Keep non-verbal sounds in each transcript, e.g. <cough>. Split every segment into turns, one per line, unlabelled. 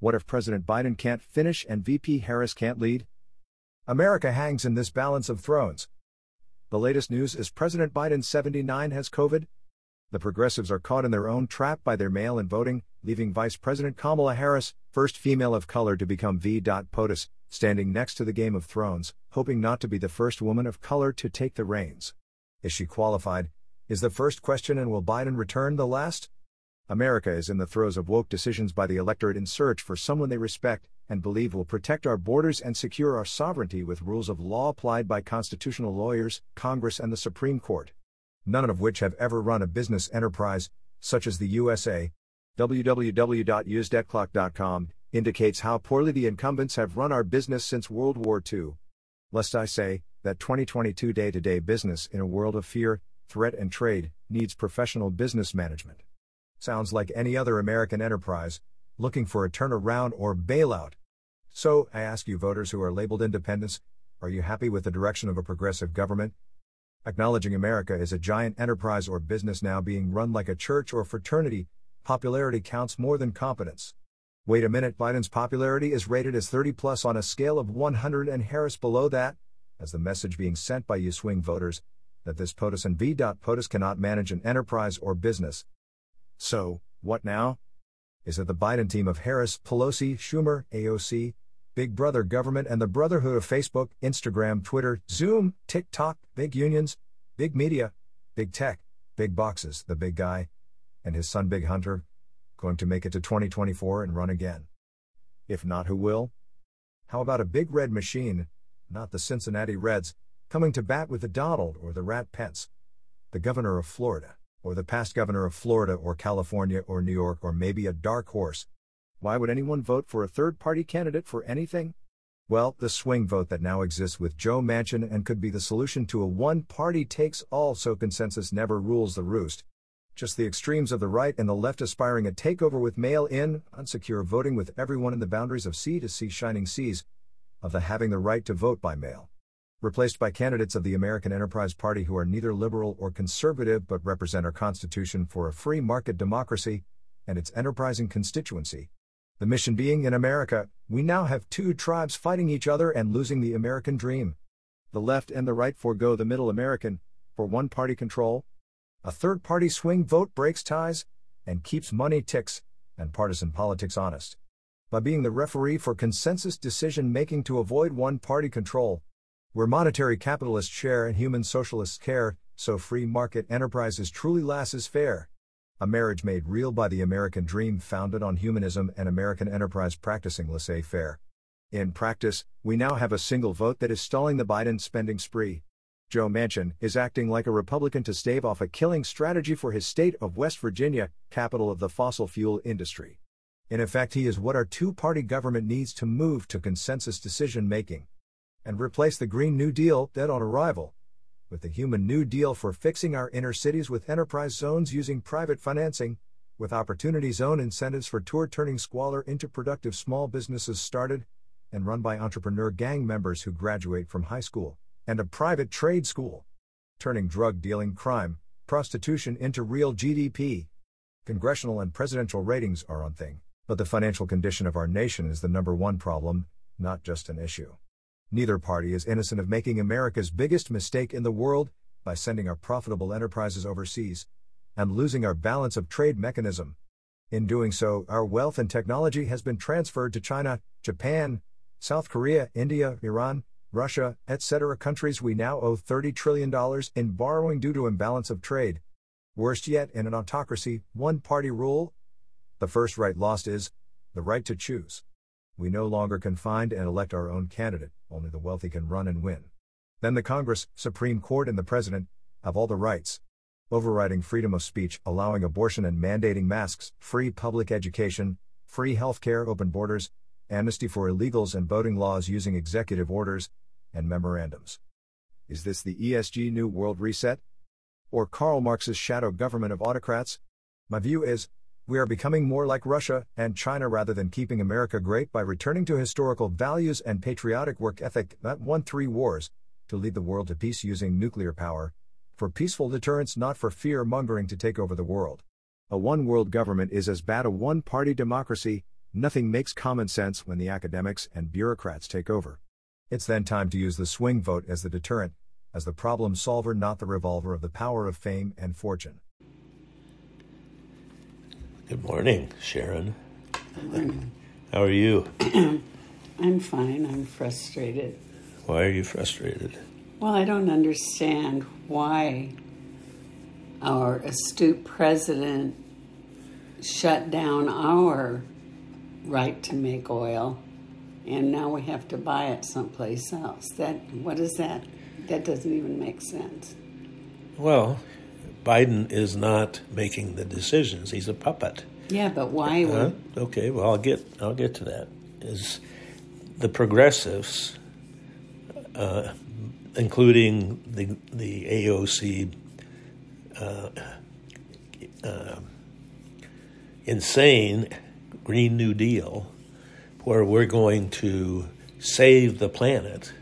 What if President Biden can't finish and VP Harris can't lead?
America hangs in this balance of thrones.
The latest news is President Biden 79 has COVID. The progressives are caught in their own trap by their mail in voting, leaving Vice President Kamala Harris, first female of color to become V. POTUS, standing next to the Game of Thrones, hoping not to be the first woman of color to take the reins. Is she qualified? Is the first question, and will Biden return the last? America is in the throes of woke decisions by the electorate in search for someone they respect and believe will protect our borders and secure our sovereignty with rules of law applied by constitutional lawyers, Congress, and the Supreme Court. None of which have ever run a business enterprise, such as the USA. www.usdebtclock.com indicates how poorly the incumbents have run our business since World War II. Lest I say that 2022 day to day business in a world of fear, threat, and trade needs professional business management. Sounds like any other American enterprise, looking for a turnaround or bailout. So, I ask you voters who are labeled independents, are you happy with the direction of a progressive government? Acknowledging America is a giant enterprise or business now being run like a church or fraternity, popularity counts more than competence. Wait a minute, Biden's popularity is rated as 30 plus on a scale of 100 and Harris below that, as the message being sent by you swing voters that this POTUS and V. POTUS cannot manage an enterprise or business. So, what now? Is it the Biden team of Harris, Pelosi, Schumer, AOC, Big Brother government, and the Brotherhood of Facebook, Instagram, Twitter, Zoom, TikTok, big unions, big media, big tech, big boxes, the big guy, and his son Big Hunter, going to make it to 2024 and run again? If not, who will? How about a big red machine, not the Cincinnati Reds, coming to bat with the Donald or the Rat Pence, the governor of Florida, or the past governor of Florida or California or New York, or maybe a dark horse? Why would anyone vote for a third party candidate for anything? Well, the swing vote that now exists with Joe Manchin and could be the solution to a one party takes all so consensus never rules the roost, just the extremes of the right and the left aspiring a takeover with mail in, unsecure voting with everyone in the boundaries of sea to sea shining seas, of the having the right to vote by mail. Replaced by candidates of the American Enterprise Party who are neither liberal or conservative but represent our Constitution for a free market democracy and its enterprising constituency. The mission being in America, we now have two tribes fighting each other and losing the American dream. The left and the right forego the middle American for one party control, a third party swing vote breaks ties and keeps money ticks and partisan politics honest. By being the referee for consensus decision making to avoid one party control, where monetary capitalists share and human socialists care, so free market enterprises truly lasts fair. A marriage made real by the American dream founded on humanism and American enterprise practicing laissez faire. In practice, we now have a single vote that is stalling the Biden spending spree. Joe Manchin is acting like a Republican to stave off a killing strategy for his state of West Virginia, capital of the fossil fuel industry. In effect, he is what our two party government needs to move to consensus decision making and replace the Green New Deal, dead on arrival, with the Human New Deal for fixing our inner cities with enterprise zones using private financing, with Opportunity Zone incentives for tour turning squalor into productive small businesses started and run by entrepreneur gang members who graduate from high school and a private trade school, turning drug dealing, crime, prostitution into real GDP. Congressional and presidential ratings are one thing, but the financial condition of our nation is the number one problem, not just an issue. Neither party is innocent of making America's biggest mistake in the world by sending our profitable enterprises overseas and losing our balance of trade mechanism. In doing so, our wealth and technology has been transferred to China, Japan, South Korea, India, Iran, Russia, etc. countries we now owe $30 trillion in borrowing due to imbalance of trade. Worst yet, in an autocracy, one party rule. The first right lost is the right to choose. We no longer can find and elect our own candidate, only the wealthy can run and win. Then the Congress, Supreme Court, and the President have all the rights. Overriding freedom of speech, allowing abortion and mandating masks, free public education, free health care, open borders, amnesty for illegals, and voting laws using executive orders, and memorandums. Is this the ESG New World Reset? Or Karl Marx's shadow government of autocrats? My view is, we are becoming more like Russia and China rather than keeping America great by returning to historical values and patriotic work ethic that won three wars, to lead the world to peace using nuclear power, for peaceful deterrence, not for fear mongering to take over the world. A one world government is as bad a one party democracy Nothing makes common sense when the academics and bureaucrats take over.
It's then time to use the swing vote as the deterrent, as the problem solver, not the revolver of the power of fame and fortune.
Good morning, Sharon.
Good morning.
How are you? <clears throat>
I'm fine. I'm frustrated.
Why are you frustrated?
Well, I don't understand why our astute president shut down our right to make oil and now we have to buy it someplace else. That what is that? That doesn't even make sense.
Well, Biden is not making the decisions. He's a puppet.
Yeah, but why? Uh,
okay, well, I'll get I'll get to that. Is the progressives, uh, including the the AOC, uh, uh, insane Green New Deal, where we're going to save the planet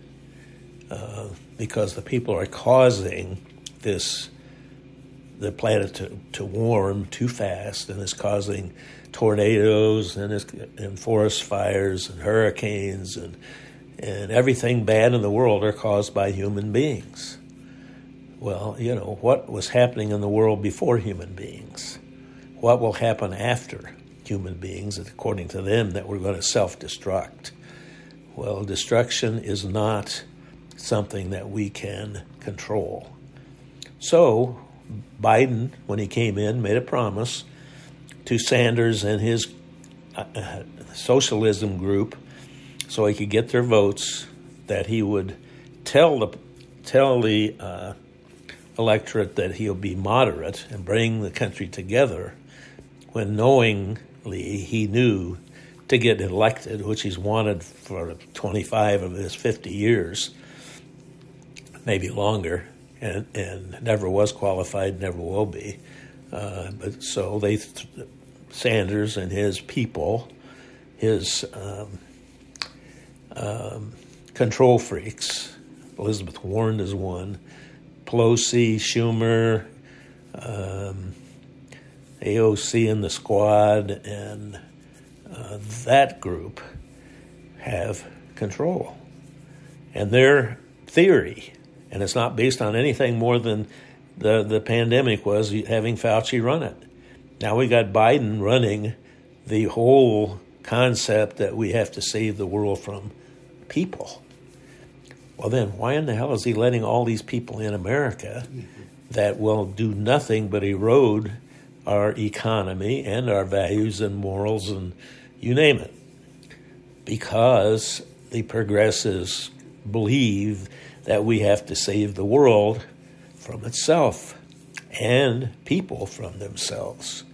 uh, because the people are causing this the planet to, to warm too fast and is causing tornadoes and, and forest fires and hurricanes and and everything bad in the world are caused by human beings. Well, you know, what was happening in the world before human beings? What will happen after human beings, according to them, that we're going to self destruct? Well, destruction is not something that we can control. So, Biden, when he came in, made a promise to Sanders and his uh, uh, socialism group so he could get their votes that he would tell the tell the uh, electorate that he'll be moderate and bring the country together when knowingly he knew to get elected, which he's wanted for 25 of his 50 years, maybe longer, and, and never was qualified, never will be. Uh, but so they, Sanders and his people, his um, um, control freaks, Elizabeth Warren is one, Pelosi, Schumer, um, AOC and the squad, and uh, that group have control. And their theory and it's not based on anything more than the the pandemic was having Fauci run it. Now we got Biden running the whole concept that we have to save the world from people. Well, then why in the hell is he letting all these people in America that will do nothing but erode our economy and our values and morals and you name it? Because the progressives believe that we have to save the world from itself and people from themselves.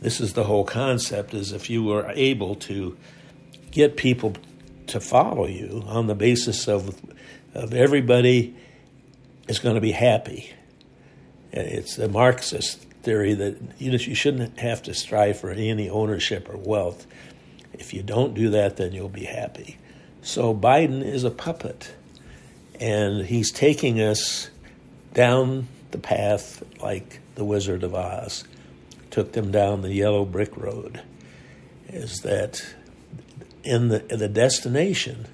This is the whole concept is if you were able to get people to follow you on the basis of of everybody is going to be happy. It's the Marxist theory that you, know, you shouldn't have to strive for any ownership or wealth. If you don't do that, then you'll be happy. So Biden is a puppet and he's taking us down the path like the Wizard of Oz took them down the yellow brick road. Is that in the the destination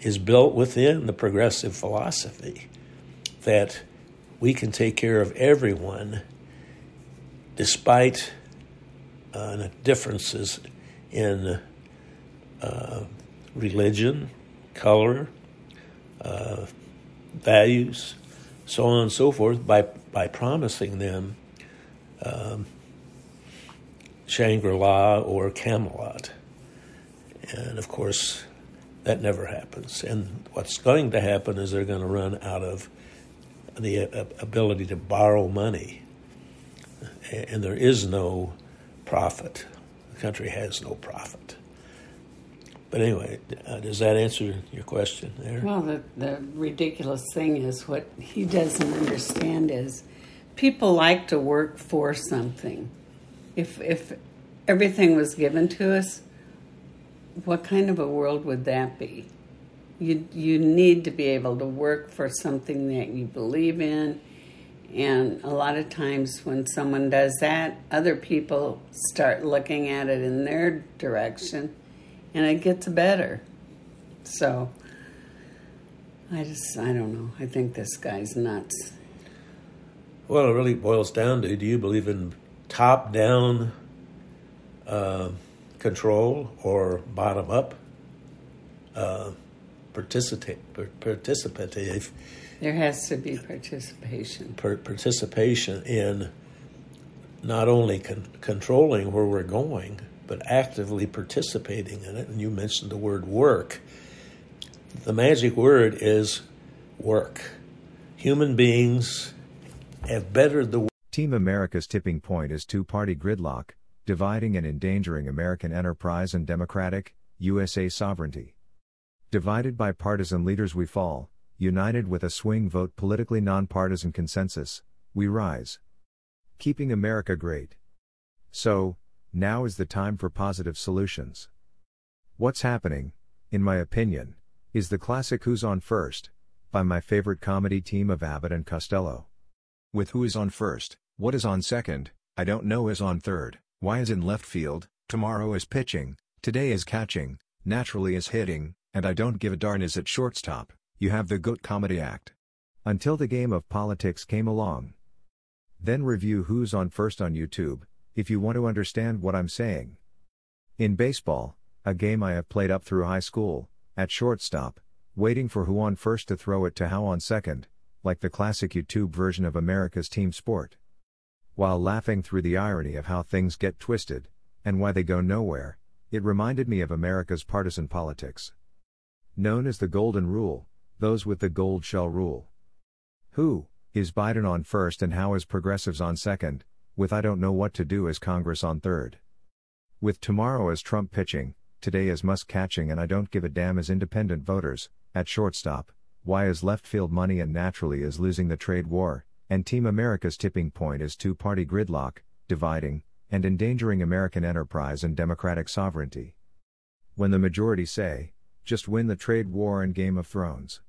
is built within the progressive philosophy that we can take care of everyone despite uh, differences in uh, religion, color, uh, values, so on and so forth, by, by promising them um, Shangri La or Camelot. And of course, that never happens. And what's going to happen is they're going to run out of the uh, ability to borrow money. And there is no profit. The country has no profit. But anyway, uh, does that answer your question there?
Well, the, the ridiculous thing is what he doesn't understand is people like to work for something. If if everything was given to us, what kind of a world would that be? You you need to be able to work for something that you believe in And a lot of times when someone does that, other people start looking at it in their direction and it gets better. So I just, I don't know. I think this guy's nuts.
Well, it really boils down to do you believe in top down uh, control or bottom up uh, participate, participative?
There has to be participation.
Per- participation in not only con- controlling where we're going, but actively participating in it. And you mentioned the word work. The magic word is work. Human beings have bettered the
Team America's tipping point is two party gridlock, dividing and endangering American enterprise and democratic, USA sovereignty. Divided by partisan leaders, we fall, united with a swing vote politically nonpartisan consensus, we rise. Keeping America great. So, now is the time for positive solutions. What's happening, in my opinion, is the classic Who's on First, by my favorite comedy team of Abbott and Costello. With Who is on First, What is on Second, I Don't Know is on Third, Why is in Left Field, Tomorrow is Pitching, Today is Catching, Naturally is Hitting, and I Don't Give a Darn is at Shortstop, you have the GOAT Comedy Act. Until the game of politics came along. Then review Who's on First on YouTube, if you want to understand what I'm saying. In baseball, a game I have played up through high school, at shortstop, waiting for who on first to throw it to how on second, like the classic YouTube version of America's team sport. While laughing through the irony of how things get twisted, and why they go nowhere, it reminded me of America's partisan politics. Known as the Golden Rule, those with the gold shall rule. Who is Biden on first and how is progressives on second, with I don't know what to do as Congress on third. With tomorrow as Trump pitching, today as Musk catching and I don't give a damn as independent voters, at shortstop, why is left field money and naturally is losing the trade war, and Team America's tipping point is two party gridlock, dividing, and endangering American enterprise and democratic sovereignty. When the majority say, just win the trade war and Game of Thrones.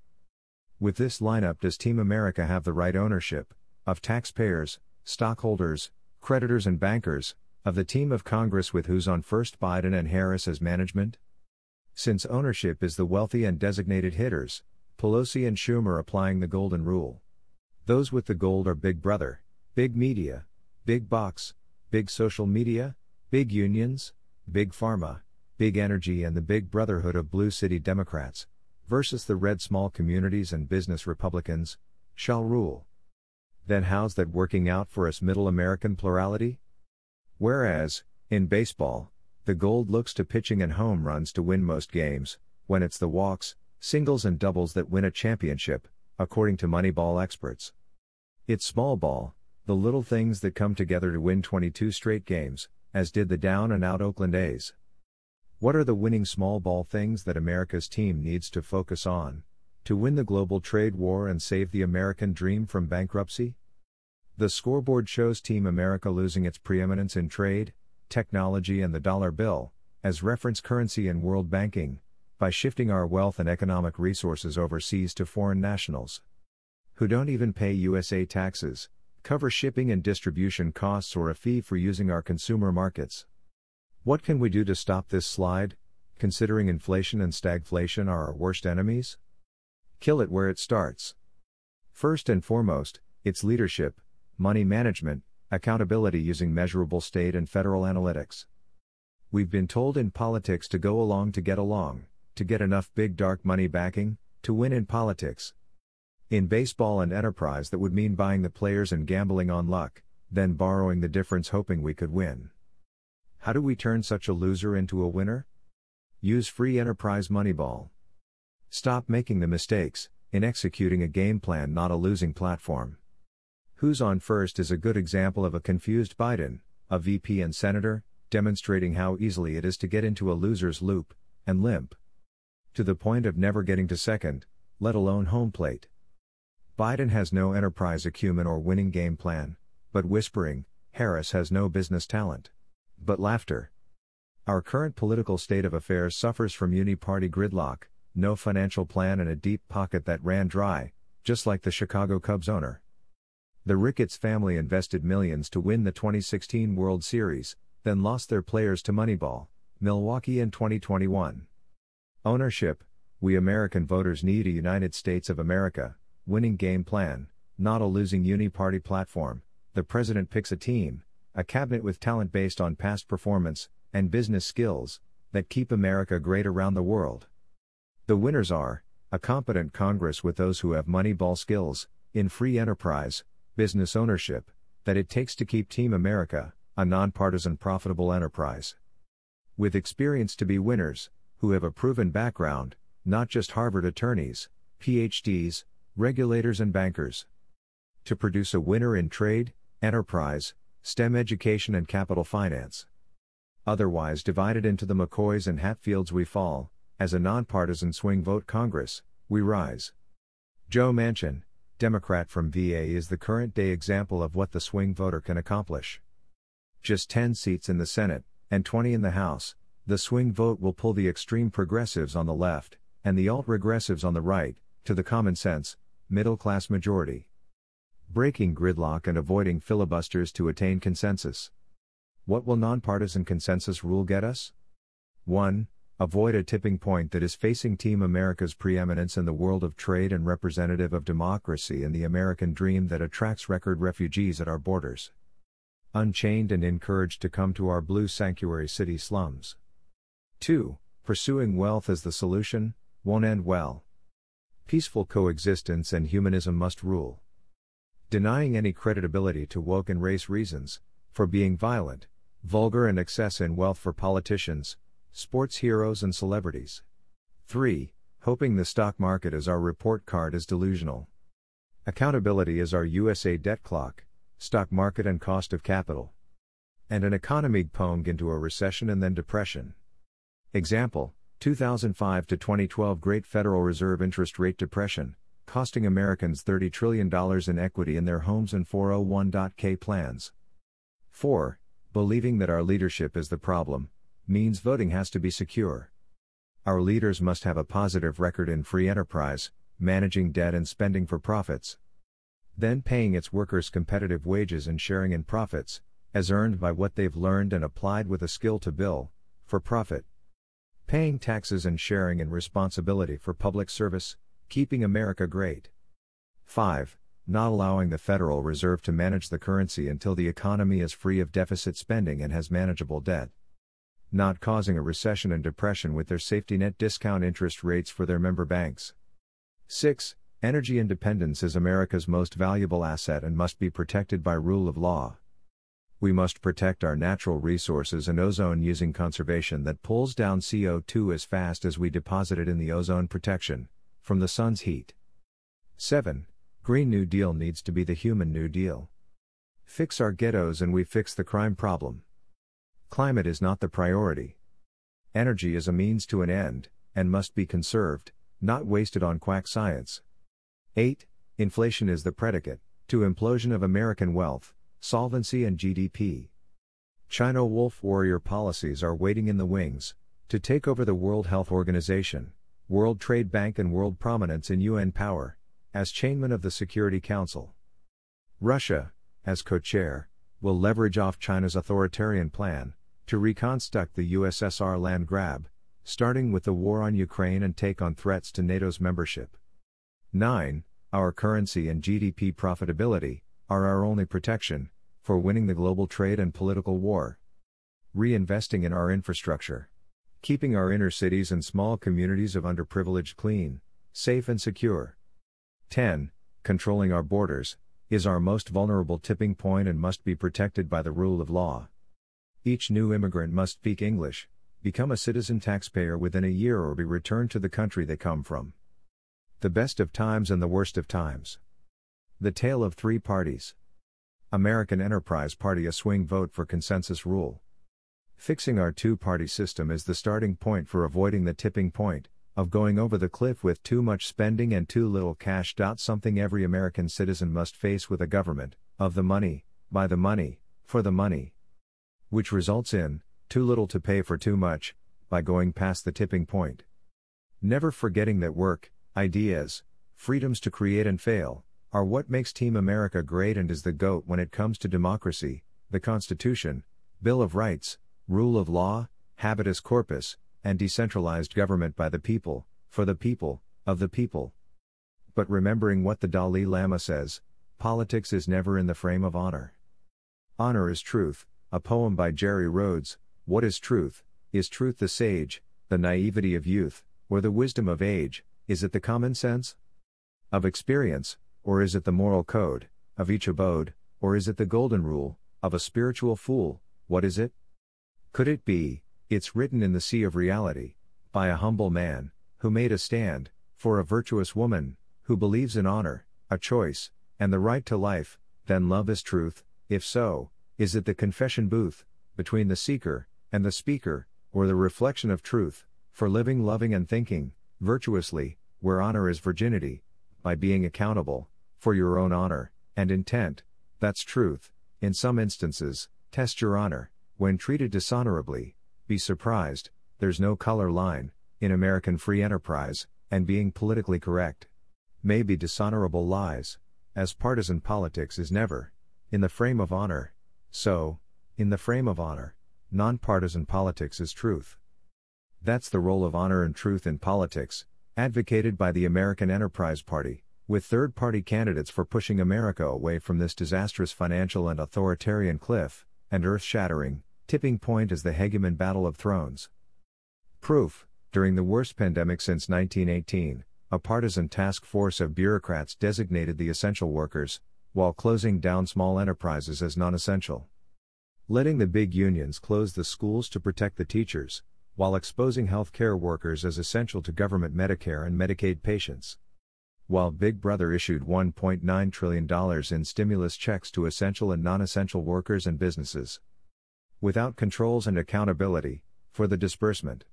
With this lineup, does Team America have the right ownership, of taxpayers, stockholders, creditors, and bankers, of the team of Congress with who's on first Biden and Harris as management? Since ownership is the wealthy and designated hitters, Pelosi and Schumer applying the golden rule. Those with the gold are Big Brother, Big Media, Big Box, Big Social Media, Big Unions, Big Pharma, Big Energy, and the Big Brotherhood of Blue City Democrats, versus the red small communities and business Republicans, shall rule. Then how's that working out for us middle American plurality? Whereas, in baseball, the gold looks to pitching and home runs to win most games, when it's the walks, singles, and doubles that win a championship, according to Moneyball experts. It's small ball, the little things that come together to win 22 straight games, as did the down and out Oakland A's. What are the winning small ball things that America's team needs to focus on? To win the global trade war and save the American dream from bankruptcy? The scoreboard shows Team America losing its preeminence in trade, technology, and the dollar bill, as reference currency in world banking, by shifting our wealth and economic resources overseas to foreign nationals who don't even pay USA taxes, cover shipping and distribution costs, or a fee for using our consumer markets. What can we do to stop this slide, considering inflation and stagflation are our worst enemies? Kill it where it starts. First and foremost, its leadership, money management, accountability using measurable state and federal analytics. We've been told in politics to go along to get along, to get enough big dark money backing, to win in politics. In baseball and enterprise, that would mean buying the players and gambling on luck, then borrowing the difference hoping we could win. How do we turn such a loser into a winner? Use free enterprise Moneyball. Stop making the mistakes, in executing a game plan, not a losing platform. Who's on first is a good example of a confused Biden, a VP and senator, demonstrating how easily it is to get into a loser's loop, and limp. To the point of never getting to second, let alone home plate. Biden has no enterprise acumen or winning game plan, but whispering, Harris has no business talent. But laughter. Our current political state of affairs suffers from uni party gridlock, no financial plan, and a deep pocket that ran dry, just like the Chicago Cubs owner. The Ricketts family invested millions to win the 2016 World Series, then lost their players to Moneyball, Milwaukee in 2021. Ownership We American voters need a United States of America, winning game plan, not a losing uni party platform. The president picks a team, a cabinet with talent based on past performance and business skills that keep America great around the world. The winners are a competent Congress with those who have Moneyball skills in free enterprise, business ownership, that it takes to keep Team America, a nonpartisan profitable enterprise. With experience to be winners, who have a proven background, not just Harvard attorneys, PhDs, regulators, and bankers. To produce a winner in trade, enterprise, STEM education, and capital finance. Otherwise divided into the McCoys and Hatfields, we fall, as a nonpartisan swing vote Congress, we rise. Joe Manchin, Democrat from VA is the current day example of what the swing voter can accomplish. Just 10 seats in the Senate, and 20 in the House, the swing vote will pull the extreme progressives on the left, and the alt regressives on the right, to the common sense, middle class majority. Breaking gridlock and avoiding filibusters to attain consensus. What will nonpartisan consensus rule get us? 1. Avoid a tipping point that is facing Team America's preeminence in the world of trade and representative of democracy and the American dream that attracts record refugees at our borders. Unchained and encouraged to come to our blue sanctuary city slums. 2. Pursuing wealth as the solution won't end well. Peaceful coexistence and humanism must rule. Denying any creditability to woke and race reasons, for being violent, vulgar, and excess in wealth for politicians, sports heroes and celebrities. 3. Hoping the stock market is our report card is delusional. Accountability is our USA debt clock, stock market and cost of capital. And an economy pong into a recession and then depression. Example 2005 to 2012 Great Federal Reserve interest rate depression, costing Americans $30 trillion in equity in their homes and 401k plans. 4. Believing that our leadership is the problem, means voting has to be secure. Our leaders must have a positive record in free enterprise, managing debt and spending for profits. Then paying its workers competitive wages and sharing in profits, as earned by what they've learned and applied with a skill to bill, for profit. Paying taxes and sharing in responsibility for public service, keeping America great. 5. Not allowing the Federal Reserve to manage the currency until the economy is free of deficit spending and has manageable debt not causing a recession and depression with their safety net discount interest rates for their member banks. 6. Energy independence is America's most valuable asset and must be protected by rule of law. We must protect our natural resources and ozone using conservation that pulls down CO2 as fast as we deposit it in the ozone protection from the sun's heat. 7. Green New Deal needs to be the human New Deal. Fix our ghettos and we fix the crime problem. Climate is not the priority. Energy is a means to an end, and must be conserved, not wasted on quack science. 8. Inflation is the predicate to implosion of American wealth, solvency, and GDP. China wolf warrior policies are waiting in the wings to take over the World Health Organization, World Trade Bank, and world prominence in UN power as chairman of the Security Council. Russia, as co chair, will leverage off China's authoritarian plan to reconstruct the USSR land grab, starting with the war on Ukraine and take on threats to NATO's membership. 9. Our currency and GDP profitability are our only protection for winning the global trade and political war. Reinvesting in our infrastructure. Keeping our inner cities and small communities of underprivileged clean, safe, and secure. 10. Controlling our borders, is our most vulnerable tipping point and must be protected by the rule of law. Each new immigrant must speak English, become a citizen taxpayer within a year or be returned to the country they come from. The best of times and the worst of times. The tale of three parties. American Enterprise Party a swing vote for consensus rule. Fixing our two party system is the starting point for avoiding the tipping point, of going over the cliff with too much spending and too little cash. Something every American citizen must face with a government, of the money, by the money, for the money. Which results in, too little to pay for too much, by going past the tipping point. Never forgetting that work, ideas, freedoms to create and fail, are what makes Team America great and is the GOAT when it comes to democracy, the Constitution, Bill of Rights, rule of law, habeas corpus, and decentralized government by the people, for the people, of the people. But remembering what the Dalai Lama says, politics is never in the frame of honor. Honor is truth, a poem by Jerry Rhodes. What is truth? Is truth the sage, the naivety of youth, or the wisdom of age? Is it the common sense of experience, or is it the moral code of each abode, or is it the golden rule of a spiritual fool? What is it? Could it be, it's written in the sea of reality, by a humble man, who made a stand, for a virtuous woman, who believes in honor, a choice, and the right to life, then love is truth, if so, is it the confession booth, between the seeker, and the speaker, or the reflection of truth, for living, loving, and thinking, virtuously, where honor is virginity, by being accountable, for your own honor, and intent, that's truth, in some instances, test your honor, when treated dishonorably, be surprised, there's no color line, in American free enterprise, and being politically correct. May be dishonorable lies, as partisan politics is never, in the frame of honor, so, in the frame of honor, nonpartisan politics is truth. That's the role of honor and truth in politics, advocated by the American Enterprise Party, with third party candidates for pushing America away from this disastrous financial and authoritarian cliff, and earth shattering, tipping point as the hegemon battle of thrones. Proof During the worst pandemic since 1918, a partisan task force of bureaucrats designated the essential workers, while closing down small enterprises as non essential. Letting the big unions close the schools to protect the teachers, while exposing healthcare workers as essential to government Medicare and Medicaid patients. While Big Brother issued $1.9 trillion in stimulus checks to essential and non essential workers and businesses. Without controls and accountability, for the disbursement.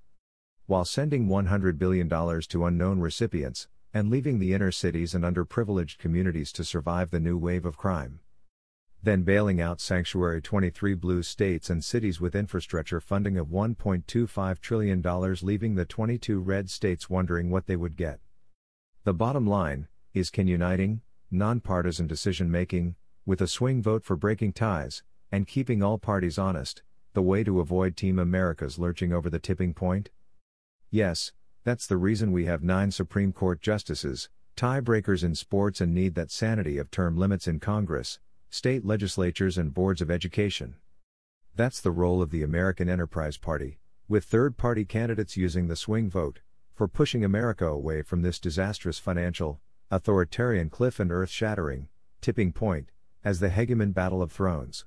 While sending $100 billion to unknown recipients, and leaving the inner cities and underprivileged communities to survive the new wave of crime then bailing out sanctuary 23 blue states and cities with infrastructure funding of $1.25 trillion, leaving the 22 red states wondering what they would get. The bottom line is can uniting, nonpartisan decision making, with a swing vote for breaking ties, and keeping all parties honest, the way to avoid Team America's lurching over the tipping point? Yes, that's the reason we have nine Supreme Court justices, tiebreakers in sports, and need that sanity of term limits in Congress, state legislatures, and boards of education. That's the role of the American Enterprise Party, with third party candidates using the swing vote, for pushing America away from this disastrous financial, authoritarian cliff and earth shattering, tipping point, as the hegemon battle of thrones.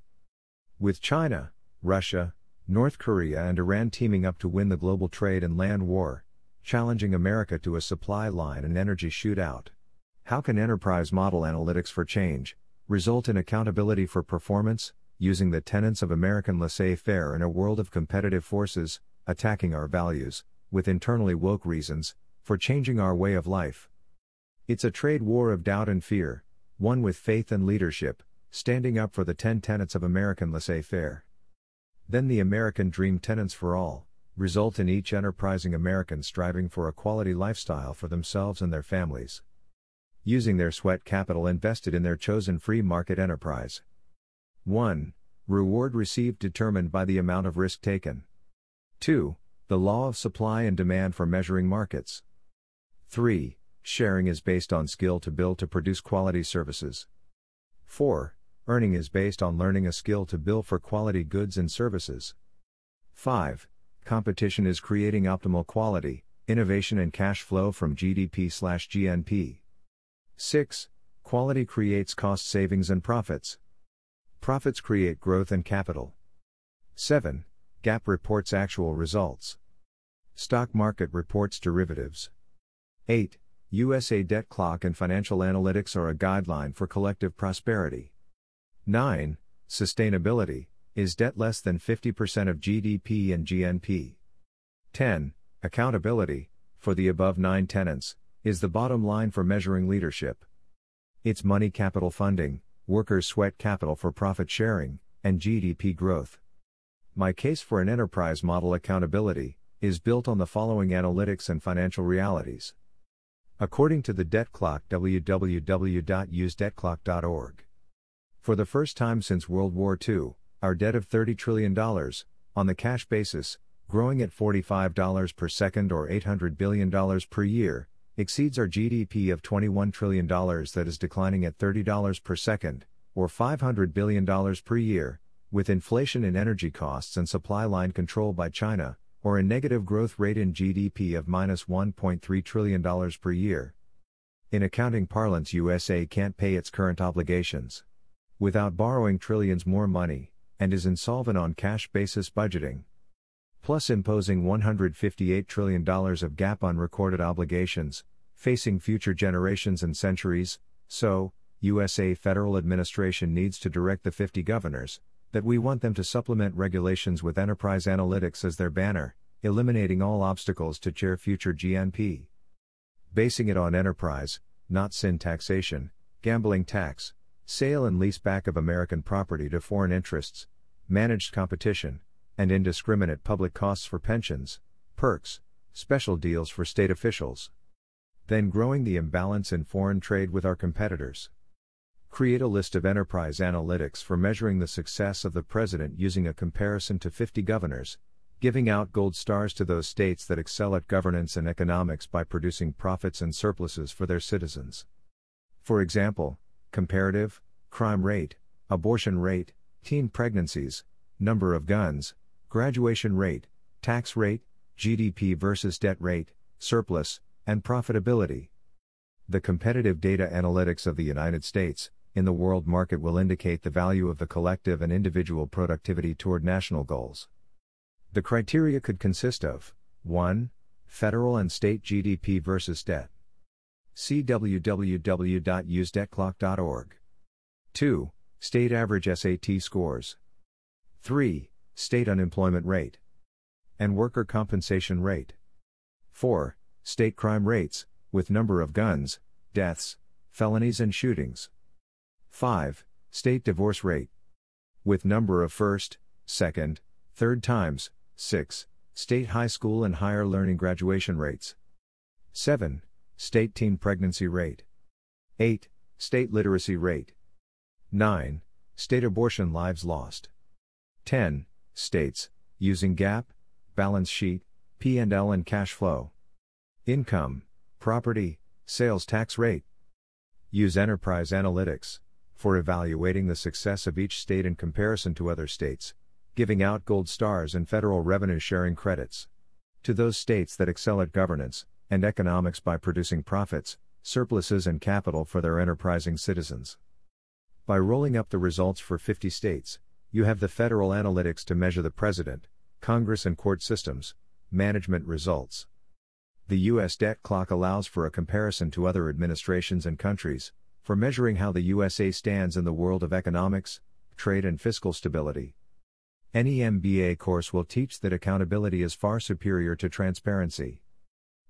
With China, Russia, North Korea, and Iran teaming up to win the global trade and land war, challenging America to a supply line and energy shootout. How can enterprise model analytics for change, result in accountability for performance, using the tenets of American laissez faire in a world of competitive forces, attacking our values, with internally woke reasons, for changing our way of life. It's a trade war of doubt and fear, one with faith and leadership, standing up for the 10 tenets of American laissez faire. Then the American dream tenets for all result in each enterprising American striving for a quality lifestyle for themselves and their families using their sweat capital invested in their chosen free market enterprise. 1. Reward received determined by the amount of risk taken. 2. The law of supply and demand for measuring markets. 3. Sharing is based on skill to build to produce quality services. 4. Earning is based on learning a skill to bill for quality goods and services. 5. Competition is creating optimal quality, innovation and cash flow from GDP slash GNP. 6. Quality creates cost savings and profits. Profits create growth and capital. 7. GAAP reports actual results. Stock market reports derivatives. 8. USA debt clock and financial analytics are a guideline for collective prosperity. 9. Sustainability is debt less than 50% of GDP and GNP. 10. Accountability, for the above nine tenants, is the bottom line for measuring leadership. It's money capital funding, workers' sweat capital for profit sharing, and GDP growth. My case for an enterprise model accountability is built on the following analytics and financial realities. According to the Debt Clock, www.usdebtclock.org. For the first time since World War II, our debt of $30 trillion, on the cash basis, growing at $45 per second or $800 billion per year, exceeds our GDP of $21 trillion that is declining at $30 per second, or $500 billion per year, with inflation in energy costs and supply line control by China, or a negative growth rate in GDP of minus $1.3 trillion per year. In accounting parlance, USA can't pay its current obligations. Without borrowing trillions more money, and is insolvent on cash basis budgeting. Plus imposing $158 trillion of GAAP unrecorded obligations, facing future generations and centuries, so, USA federal administration needs to direct the 50 governors, that we want them to supplement regulations with enterprise analytics as their banner, eliminating all obstacles to chair future GNP. Basing it on enterprise, not sin taxation, gambling tax, sale and lease back of American property to foreign interests, managed competition, and indiscriminate public costs for pensions, perks, special deals for state officials. Then growing the imbalance in foreign trade with our competitors. Create a list of enterprise analytics for measuring the success of the president using a comparison to 50 governors, giving out gold stars to those states that excel at governance and economics by producing profits and surpluses for their citizens. For example, comparative, crime rate, abortion rate, teen pregnancies, number of guns, graduation rate, tax rate, GDP versus debt rate, surplus, and profitability. The competitive data analytics of the United States, in the world market will indicate the value of the collective and individual productivity toward national goals. The criteria could consist of 1. Federal and state GDP versus debt. See www.usdebtclock.org. 2. State average SAT scores. 3. State unemployment rate. And worker compensation rate. 4. State crime rates, with number of guns, deaths, felonies, and shootings. 5. State divorce rate. With number of first, second, third times. 6. State high school and higher learning graduation rates. 7. State teen pregnancy rate. 8. State literacy rate. 9. State abortion lives lost. 10. States, using GAAP, balance sheet, P&L and cash flow. Income, property, sales tax rate. Use enterprise analytics for evaluating the success of each state in comparison to other states, giving out gold stars and federal revenue sharing credits. To those states that excel at governance and economics by producing profits, surpluses, and capital for their enterprising citizens. By rolling up the results for 50 states, you have the federal analytics to measure the president, Congress, and court systems, management results. The U.S. debt clock allows for a comparison to other administrations and countries, for measuring how the USA stands in the world of economics, trade, and fiscal stability. Any MBA course will teach that accountability is far superior to transparency.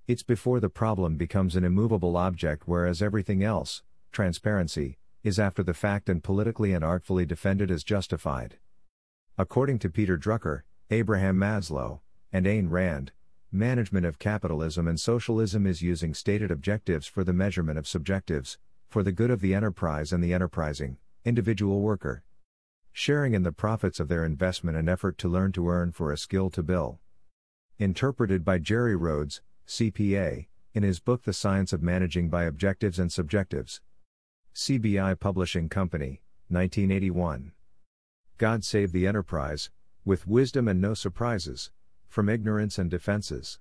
It's before the problem becomes an immovable object, whereas everything else, transparency, is after the fact and politically and artfully defended as justified. According to Peter Drucker, Abraham Maslow, and Ayn Rand, management of capitalism and socialism is using stated objectives for the measurement of subjectives, for the good of the enterprise and the enterprising, individual worker. Sharing in the profits of their investment and effort to learn to earn for a skill to bill. Interpreted by Jerry Rhodes, CPA, in his book The Science of Managing by Objectives and Subjectives. CBI Publishing Company, 1981. God Save the Enterprise, with wisdom and no surprises, from ignorance and defenses.